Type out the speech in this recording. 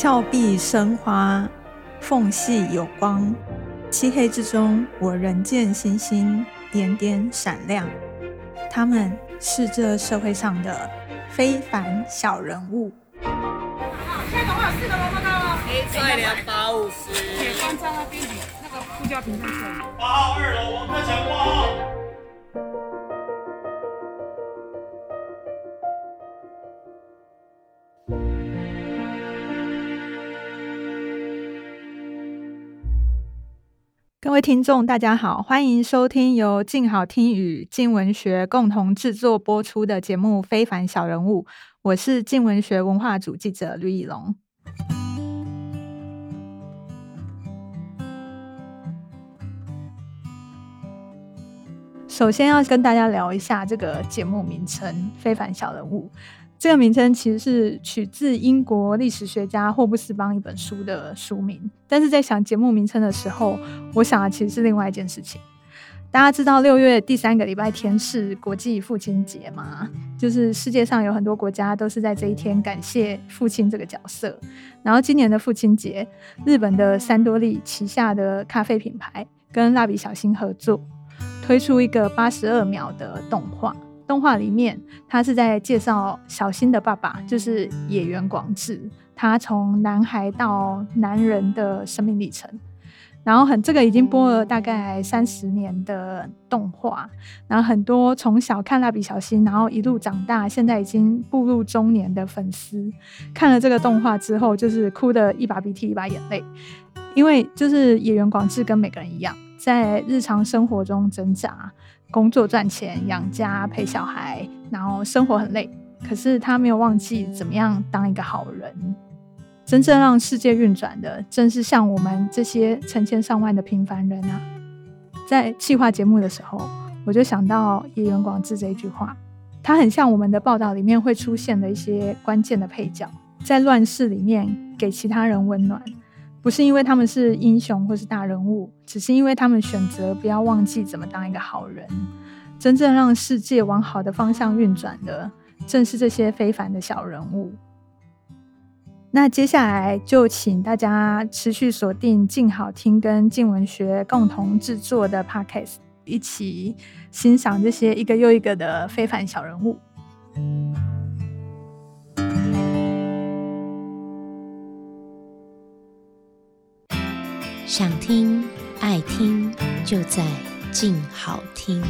峭壁生花，缝隙有光，漆黑之中，我仍见星星点点闪亮。他们是这社会上的非凡小人物。好，现在总共有四个萝卜糕哦。菜两百五十。铁观在那边，那个呼叫屏在这里。八号二楼王克强挂号。各位听众，大家好，欢迎收听由静好听与静文学共同制作播出的节目《非凡小人物》，我是静文学文化组记者吕以龙。首先要跟大家聊一下这个节目名称《非凡小人物》。这个名称其实是取自英国历史学家霍布斯邦一本书的书名，但是在想节目名称的时候，我想的其实是另外一件事情。大家知道六月第三个礼拜天是国际父亲节吗？就是世界上有很多国家都是在这一天感谢父亲这个角色。然后今年的父亲节，日本的三多利旗下的咖啡品牌跟蜡笔小新合作，推出一个八十二秒的动画。动画里面，他是在介绍小新的爸爸，就是野原广志，他从男孩到男人的生命历程。然后很这个已经播了大概三十年的动画，然后很多从小看蜡笔小新，然后一路长大，现在已经步入中年的粉丝，看了这个动画之后，就是哭得一把鼻涕一把眼泪，因为就是野原广志跟每个人一样，在日常生活中挣扎。工作赚钱养家陪小孩，然后生活很累，可是他没有忘记怎么样当一个好人。真正让世界运转的，正是像我们这些成千上万的平凡人啊！在企划节目的时候，我就想到野原广志这一句话，他很像我们的报道里面会出现的一些关键的配角，在乱世里面给其他人温暖。不是因为他们是英雄或是大人物，只是因为他们选择不要忘记怎么当一个好人。真正让世界往好的方向运转的，正是这些非凡的小人物。那接下来就请大家持续锁定静好听跟静文学共同制作的 Podcast，一起欣赏这些一个又一个的非凡小人物。想听、爱听，就在静好听。